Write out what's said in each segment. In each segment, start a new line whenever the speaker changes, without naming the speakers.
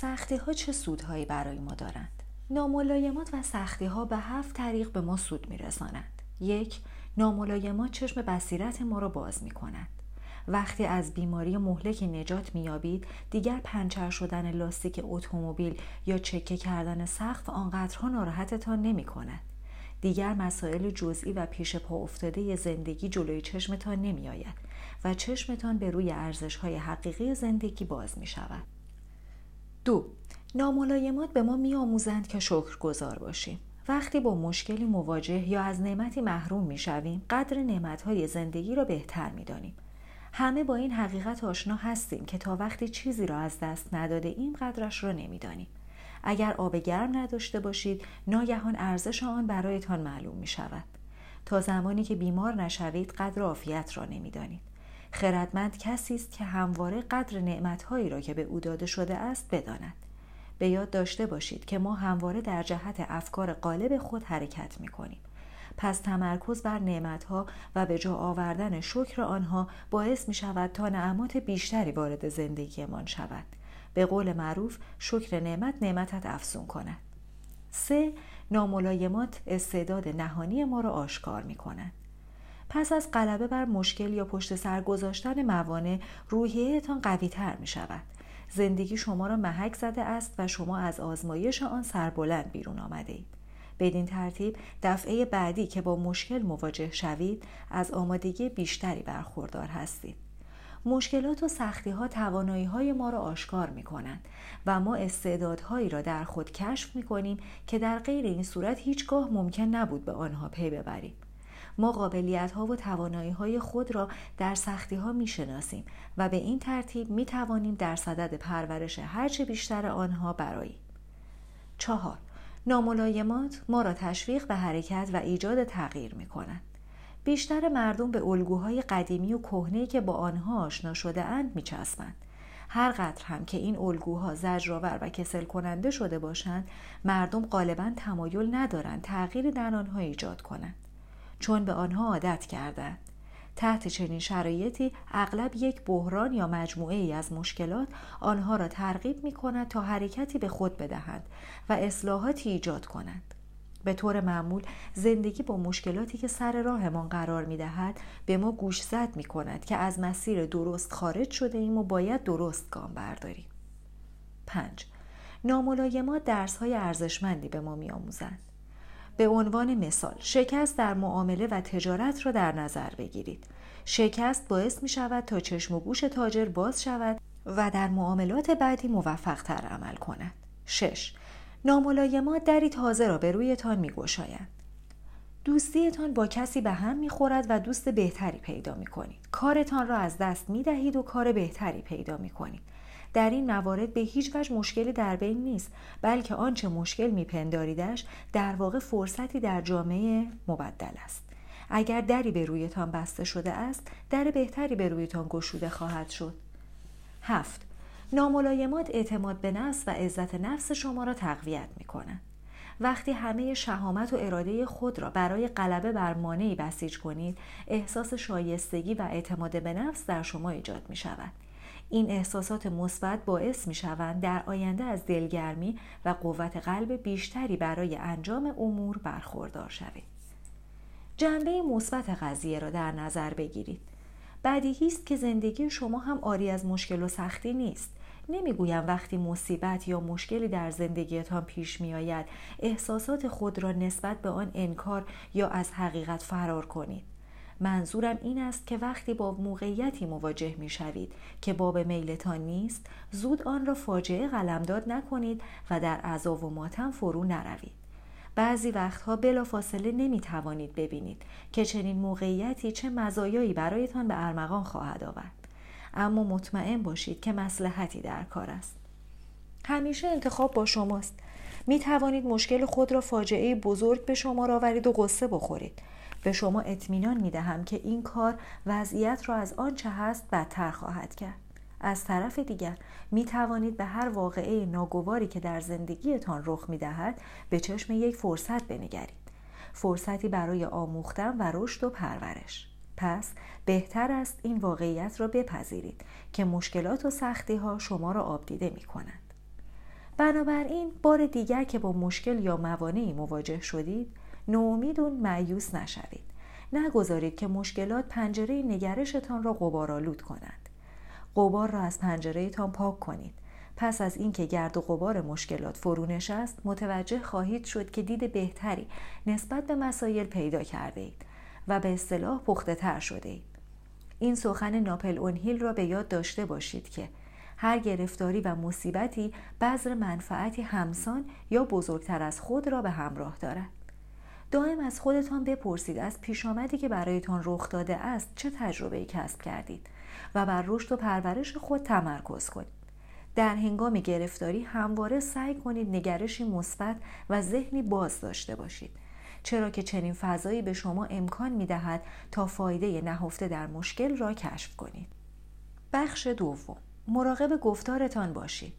سختی ها چه سودهایی برای ما دارند؟ ناملایمات و سختی ها به هفت طریق به ما سود می رسانند. یک، ناملایمات چشم بصیرت ما را باز می کنند. وقتی از بیماری مهلک نجات میابید دیگر پنچر شدن لاستیک اتومبیل یا چکه کردن سقف آنقدرها ناراحتتان نمی کند. دیگر مسائل جزئی و پیش پا افتاده زندگی جلوی چشمتان نمی آید و چشمتان به روی ارزش های حقیقی زندگی باز می شود. دو ناملایمات به ما می آموزند که شکر گذار باشیم. وقتی با مشکلی مواجه یا از نعمتی محروم می شویم قدر نعمت های زندگی را بهتر می دانیم. همه با این حقیقت آشنا هستیم که تا وقتی چیزی را از دست نداده این قدرش را نمی‌دانیم. اگر آب گرم نداشته باشید ناگهان ارزش آن برایتان معلوم می شود. تا زمانی که بیمار نشوید قدر عافیت را نمی‌دانید. خردمند کسی است که همواره قدر نعمتهایی را که به او داده شده است بداند. به یاد داشته باشید که ما همواره در جهت افکار غالب خود حرکت می کنیم. پس تمرکز بر نعمتها و به جا آوردن شکر آنها باعث می شود تا نعمات بیشتری وارد زندگیمان شود. به قول معروف شکر نعمت نعمتت افزون کند. سه ناملایمات استعداد نهانی ما را آشکار می کنند. پس از غلبه بر مشکل یا پشت سر گذاشتن موانع روحیهتان قوی تر می شود. زندگی شما را محک زده است و شما از آزمایش آن سربلند بیرون آمده اید. بدین ترتیب دفعه بعدی که با مشکل مواجه شوید از آمادگی بیشتری برخوردار هستید. مشکلات و سختی ها توانایی های ما را آشکار می کنند و ما استعدادهایی را در خود کشف می کنیم که در غیر این صورت هیچگاه ممکن نبود به آنها پی ببریم. ما قابلیت ها و توانایی های خود را در سختی ها می شناسیم و به این ترتیب می توانیم در صدد پرورش هرچه بیشتر آنها براییم. چهار ناملایمات ما را تشویق به حرکت و ایجاد تغییر می کنند. بیشتر مردم به الگوهای قدیمی و کهنه‌ای که با آنها آشنا شده اند می چسبند. هر قدر هم که این الگوها زجرآور و کسل کننده شده باشند مردم غالبا تمایل ندارند تغییری در آنها ایجاد کنند چون به آنها عادت کردند تحت چنین شرایطی اغلب یک بحران یا مجموعه ای از مشکلات آنها را ترغیب می کند تا حرکتی به خود بدهند و اصلاحاتی ایجاد کنند. به طور معمول زندگی با مشکلاتی که سر راهمان قرار می دهد به ما گوش زد می کند که از مسیر درست خارج شده ایم و باید درست گام برداریم. 5. ناملایمات درس های ارزشمندی به ما می آموزند. به عنوان مثال شکست در معامله و تجارت را در نظر بگیرید شکست باعث می شود تا چشم و گوش تاجر باز شود و در معاملات بعدی موفق تر عمل کند 6. ناملایمات دری تازه را به رویتان می گوشایند. دوستیتان با کسی به هم می خورد و دوست بهتری پیدا می کنید. کارتان را از دست می دهید و کار بهتری پیدا می کنید. در این موارد به هیچ وجه مشکلی در بین نیست بلکه آنچه مشکل میپنداریدش در واقع فرصتی در جامعه مبدل است. اگر دری به رویتان بسته شده است در بهتری به رویتان گشوده خواهد شد. هفت ناملایمات اعتماد به نفس و عزت نفس شما را تقویت می کنند. وقتی همه شهامت و اراده خود را برای غلبه بر مانعی بسیج کنید احساس شایستگی و اعتماد به نفس در شما ایجاد می شود این احساسات مثبت باعث می شوند در آینده از دلگرمی و قوت قلب بیشتری برای انجام امور برخوردار شوید. جنبه مثبت قضیه را در نظر بگیرید. بدیهی است که زندگی شما هم آری از مشکل و سختی نیست. نمی‌گویم وقتی مصیبت یا مشکلی در زندگیتان پیش می آید احساسات خود را نسبت به آن انکار یا از حقیقت فرار کنید. منظورم این است که وقتی با موقعیتی مواجه می شوید که باب میلتان نیست زود آن را فاجعه قلمداد نکنید و در عذا و ماتم فرو نروید. بعضی وقتها بلافاصله نمی توانید ببینید که چنین موقعیتی چه مزایایی برایتان به ارمغان خواهد آورد. اما مطمئن باشید که مسلحتی در کار است. همیشه انتخاب با شماست. می توانید مشکل خود را فاجعه بزرگ به شما آورید و قصه بخورید. به شما اطمینان می دهم که این کار وضعیت را از آنچه هست بدتر خواهد کرد. از طرف دیگر می توانید به هر واقعه ناگواری که در زندگیتان رخ می دهد به چشم یک فرصت بنگرید. فرصتی برای آموختن و رشد و پرورش. پس بهتر است این واقعیت را بپذیرید که مشکلات و سختی ها شما را آبدیده می کنند. بنابراین بار دیگر که با مشکل یا موانعی مواجه شدید نومید و معیوس نشوید نگذارید که مشکلات پنجره نگرشتان را غبارآلود کنند غبار را از پنجرهتان پاک کنید پس از اینکه گرد و غبار مشکلات فرو نشست متوجه خواهید شد که دید بهتری نسبت به مسایل پیدا کرده اید و به اصطلاح پخته تر شده اید. این سخن ناپل اونهیل را به یاد داشته باشید که هر گرفتاری و مصیبتی بذر منفعتی همسان یا بزرگتر از خود را به همراه دارد. دائم از خودتان بپرسید از پیش آمدی که برایتان رخ داده است چه تجربه کسب کردید و بر رشد و پرورش خود تمرکز کنید. در هنگام گرفتاری همواره سعی کنید نگرشی مثبت و ذهنی باز داشته باشید چرا که چنین فضایی به شما امکان می دهد تا فایده نهفته در مشکل را کشف کنید. بخش دوم. مراقب گفتارتان باشید.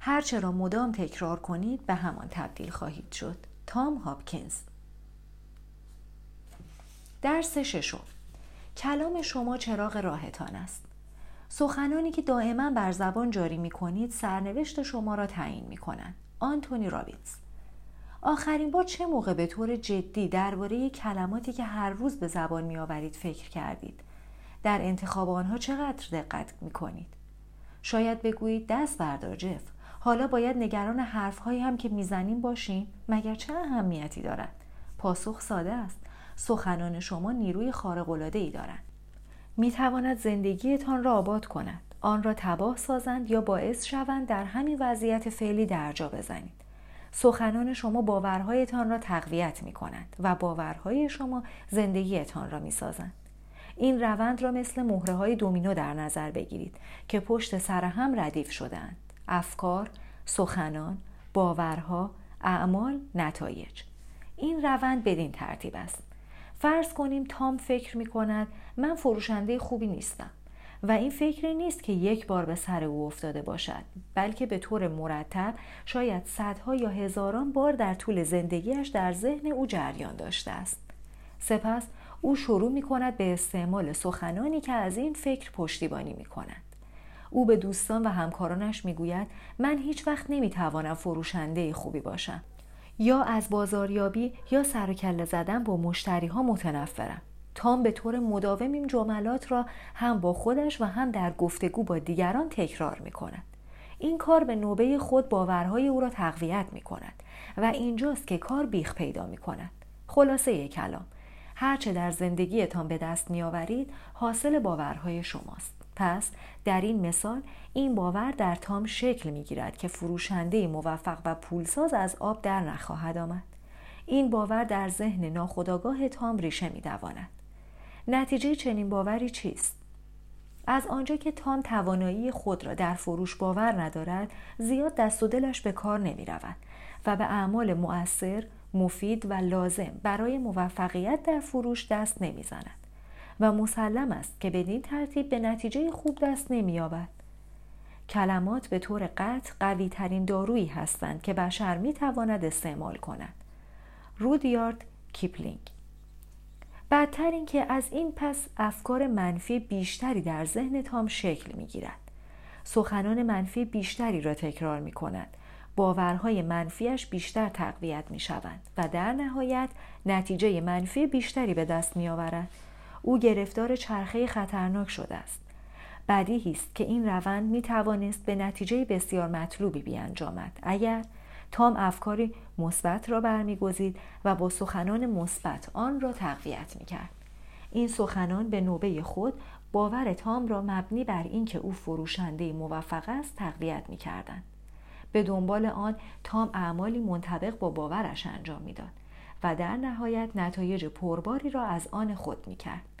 هرچه را مدام تکرار کنید به همان تبدیل خواهید شد. تام هاپکینز. درس ششم کلام شما چراغ راهتان است سخنانی که دائما بر زبان جاری می کنید سرنوشت شما را تعیین می کنند. آنتونی رابینز آخرین بار چه موقع به طور جدی درباره کلماتی که هر روز به زبان می آورید فکر کردید؟ در انتخاب آنها چقدر دقت می کنید؟ شاید بگویید دست بردار جف حالا باید نگران حرفهایی هم که می‌زنیم باشیم مگر چه اهمیتی دارد پاسخ ساده است سخنان شما نیروی خارق العاده ای دارند می تواند زندگیتان را آباد کند آن را تباه سازند یا باعث شوند در همین وضعیت فعلی درجا بزنید سخنان شما باورهایتان را تقویت می کنند و باورهای شما زندگیتان را می سازند. این روند را مثل مهره های دومینو در نظر بگیرید که پشت سر هم ردیف شدهاند. افکار، سخنان، باورها، اعمال، نتایج. این روند بدین ترتیب است. فرض کنیم تام فکر می کند من فروشنده خوبی نیستم و این فکری نیست که یک بار به سر او افتاده باشد بلکه به طور مرتب شاید صدها یا هزاران بار در طول زندگیش در ذهن او جریان داشته است سپس او شروع می کند به استعمال سخنانی که از این فکر پشتیبانی می کند. او به دوستان و همکارانش می گوید من هیچ وقت نمی توانم فروشنده خوبی باشم یا از بازاریابی یا سر زدن با مشتری ها متنفرم تام به طور مداوم این جملات را هم با خودش و هم در گفتگو با دیگران تکرار می کند. این کار به نوبه خود باورهای او را تقویت می کند و اینجاست که کار بیخ پیدا می کند. خلاصه کلام هرچه در زندگیتان به دست می آورید حاصل باورهای شماست. پس در این مثال این باور در تام شکل می گیرد که فروشنده موفق و پولساز از آب در نخواهد آمد. این باور در ذهن ناخداگاه تام ریشه می دواند. نتیجه چنین باوری چیست؟ از آنجا که تام توانایی خود را در فروش باور ندارد زیاد دست و دلش به کار نمی رود و به اعمال مؤثر، مفید و لازم برای موفقیت در فروش دست نمی زند. و مسلم است که بدین ترتیب به نتیجه خوب دست نمییابد کلمات به طور قطع قوی ترین دارویی هستند که بشر می تواند استعمال کند رودیارد کیپلینگ بدتر اینکه از این پس افکار منفی بیشتری در ذهن تام شکل می گیرد. سخنان منفی بیشتری را تکرار می کند. باورهای منفیش بیشتر تقویت می شوند و در نهایت نتیجه منفی بیشتری به دست می آورد. او گرفتار چرخه خطرناک شده است بدیهی است که این روند می توانست به نتیجه بسیار مطلوبی بیانجامد اگر تام افکاری مثبت را برمیگزید و با سخنان مثبت آن را تقویت می کرد. این سخنان به نوبه خود باور تام را مبنی بر اینکه او فروشنده موفق است تقویت می کردن. به دنبال آن تام اعمالی منطبق با باورش انجام می‌داد و در نهایت نتایج پرباری را از آن خود می کرد.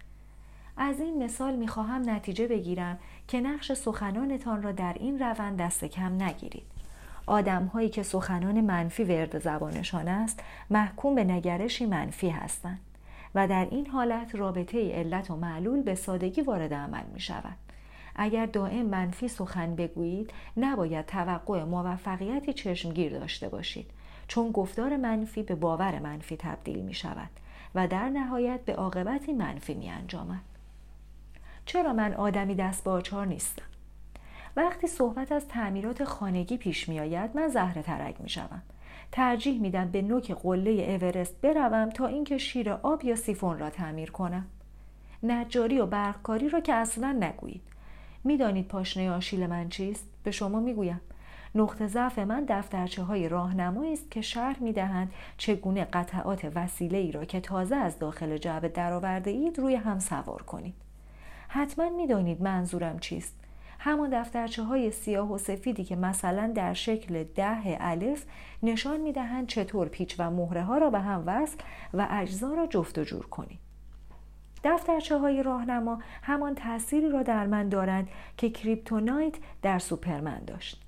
از این مثال می‌خواهم نتیجه بگیرم که نقش سخنانتان را در این روند دست کم نگیرید. آدم هایی که سخنان منفی ورد زبانشان است محکوم به نگرشی منفی هستند و در این حالت رابطه علت و معلول به سادگی وارد عمل می شود. اگر دائم منفی سخن بگویید نباید توقع موفقیتی چشمگیر داشته باشید چون گفتار منفی به باور منفی تبدیل می شود و در نهایت به عاقبتی منفی می انجامد. چرا من آدمی دست باچار نیستم؟ وقتی صحبت از تعمیرات خانگی پیش می آید من زهره ترک می شوم. ترجیح میدم به نوک قله اورست بروم تا اینکه شیر آب یا سیفون را تعمیر کنم. نجاری و برقکاری را که اصلا نگویید. می‌دانید پاشنه آشیل من چیست؟ به شما می‌گویم. نقطه ضعف من دفترچه های راهنمایی است که شرح می‌دهند چگونه قطعات وسیله ای را که تازه از داخل جعبه درآورده اید روی هم سوار کنید. حتما می‌دانید منظورم چیست. همان دفترچه های سیاه و سفیدی که مثلا در شکل ده الف نشان می‌دهند چطور پیچ و مهره ها را به هم وصل و اجزا را جفت و جور کنید. دفترچه های راهنما همان تأثیری را در من دارند که کریپتونایت در سوپرمن داشت.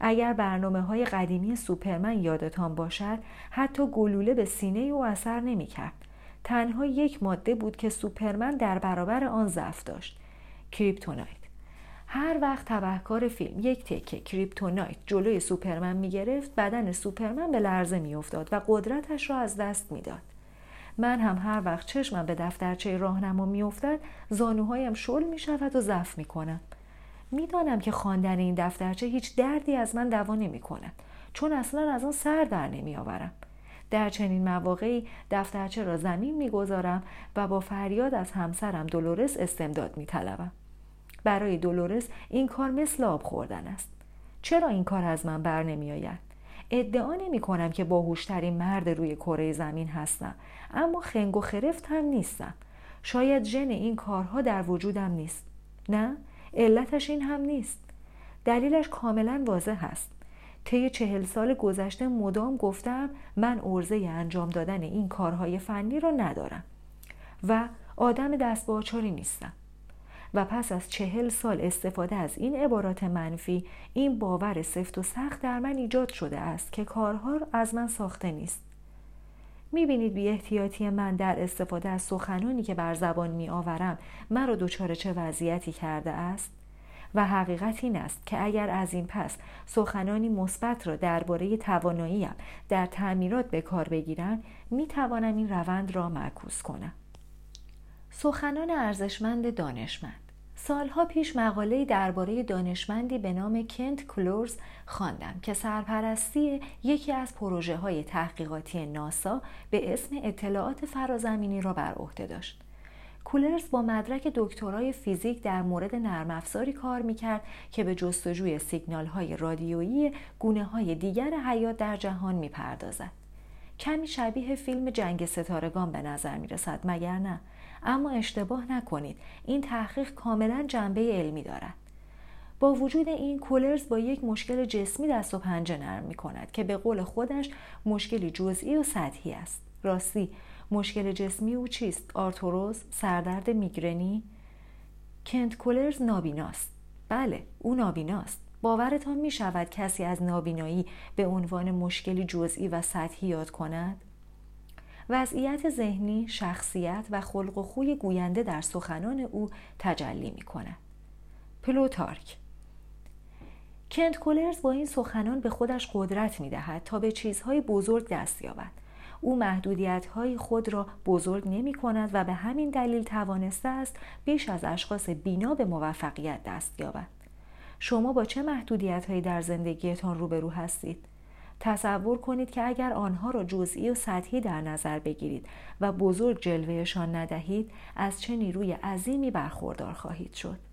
اگر برنامه های قدیمی سوپرمن یادتان باشد حتی گلوله به سینه او اثر نمی کرد. تنها یک ماده بود که سوپرمن در برابر آن ضعف داشت کریپتونایت هر وقت تبهکار فیلم یک تکه کریپتونایت جلوی سوپرمن می گرفت بدن سوپرمن به لرزه می افتاد و قدرتش را از دست می‌داد. من هم هر وقت چشمم به دفترچه راهنما میافتد زانوهایم شل می شود و ضعف می کنم. می‌دانم که خواندن این دفترچه هیچ دردی از من دوا نمی کند چون اصلا از آن سر در نمی آورم. در چنین مواقعی دفترچه را زمین می‌گذارم و با فریاد از همسرم دولورس استمداد میطلبم. برای دولورس این کار مثل آب خوردن است. چرا این کار از من بر نمی آید؟ ادعا نمی کنم که باهوشترین مرد روی کره زمین هستم اما خنگ و خرفت هم نیستم. شاید ژن این کارها در وجودم نیست. نه علتش این هم نیست. دلیلش کاملا واضح است. طی چهل سال گذشته مدام گفتم من ارزه انجام دادن این کارهای فنی را ندارم و آدم دست نیستم. و پس از چهل سال استفاده از این عبارات منفی این باور سفت و سخت در من ایجاد شده است که کارها از من ساخته نیست. می‌بینید بی احتیاطی من در استفاده از سخنانی که بر زبان می آورم مرا دچار چه وضعیتی کرده است؟ و حقیقت این است که اگر از این پس سخنانی مثبت را درباره تواناییم در تعمیرات به کار بگیرم می توانم این روند را معکوس کنم سخنان ارزشمند دانشمند سالها پیش مقاله درباره دانشمندی به نام کنت کلورز خواندم که سرپرستی یکی از پروژه های تحقیقاتی ناسا به اسم اطلاعات فرازمینی را بر عهده داشت. کولرز با مدرک دکترای فیزیک در مورد نرم افزاری کار می‌کرد که به جستجوی سیگنال های رادیویی گونه های دیگر حیات در جهان می‌پردازد. کمی شبیه فیلم جنگ ستارگان به نظر می‌رسد مگر نه؟ اما اشتباه نکنید این تحقیق کاملا جنبه علمی دارد با وجود این کولرز با یک مشکل جسمی دست و پنجه نرم می کند که به قول خودش مشکلی جزئی و سطحی است راستی مشکل جسمی او چیست؟ آرتوروز سردرد میگرنی؟ کنت کولرز نابیناست. بله او نابیناست. باورتان می شود کسی از نابینایی به عنوان مشکلی جزئی و سطحی یاد کند؟ وضعیت ذهنی، شخصیت و خلق و خوی گوینده در سخنان او تجلی می کند. پلوتارک. کنت کولرز با این سخنان به خودش قدرت می دهد تا به چیزهای بزرگ دست یابد. او محدودیت های خود را بزرگ نمی کند و به همین دلیل توانسته است بیش از اشخاص بینا به موفقیت دست یابد. شما با چه محدودیت هایی در زندگیتان روبرو هستید؟ تصور کنید که اگر آنها را جزئی و سطحی در نظر بگیرید و بزرگ جلوهشان ندهید از چه نیروی عظیمی برخوردار خواهید شد